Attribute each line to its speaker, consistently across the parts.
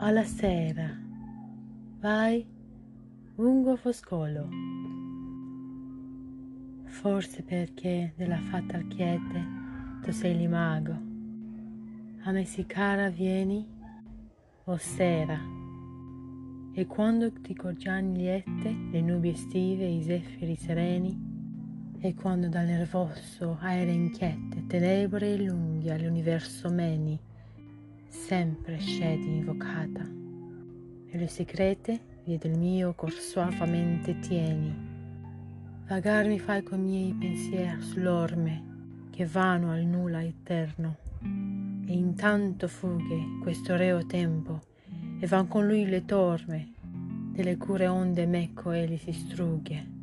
Speaker 1: alla sera vai lungo Foscolo. Forse perché nella fatal quiete tu sei l'imago. A me si cara vieni, o sera, e quando ti corgiani liette le nubi estive e i zeffiri sereni, e quando dal nervoso aeree inquiete, tenebre e lunghe all'universo meni, sempre scedi invocata, e le secrete vie del mio cor soavamente tieni. Vagar mi fai con miei pensieri sull'orme che vanno al nulla eterno, e intanto fughe questo reo tempo, e van con lui le torme, delle cure onde mecco egli si strughe.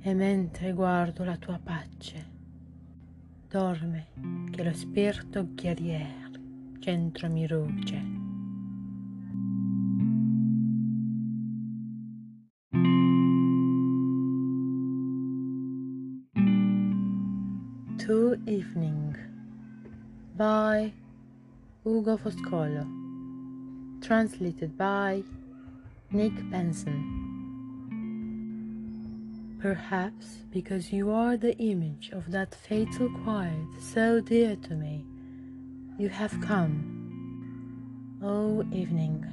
Speaker 1: E mentre guardo la tua pace, dorme che lo spirito guerrier centro mi rugge. To Evening. By Ugo Foscolo. Translated by Nick Benson. Perhaps because you are the image of that fatal quiet so dear to me, you have come, O evening,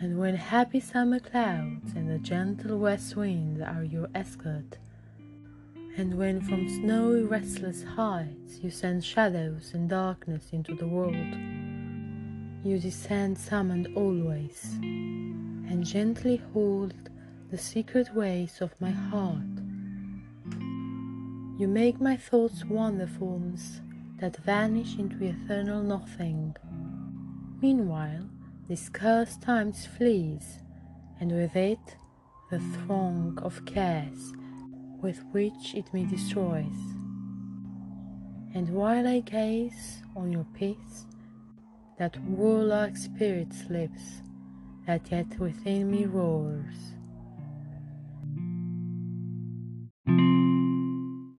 Speaker 1: and when happy summer clouds and the gentle west wind are your escort, and when from snowy restless heights you send shadows and darkness into the world, you descend summoned always, and gently hold the secret ways of my heart. You make my thoughts wonderfuls that vanish into eternal nothing. Meanwhile, this cursed time flees, and with it the throng of cares with which it me destroys. And while I gaze on your peace, that warlike spirit slips, that yet within me roars.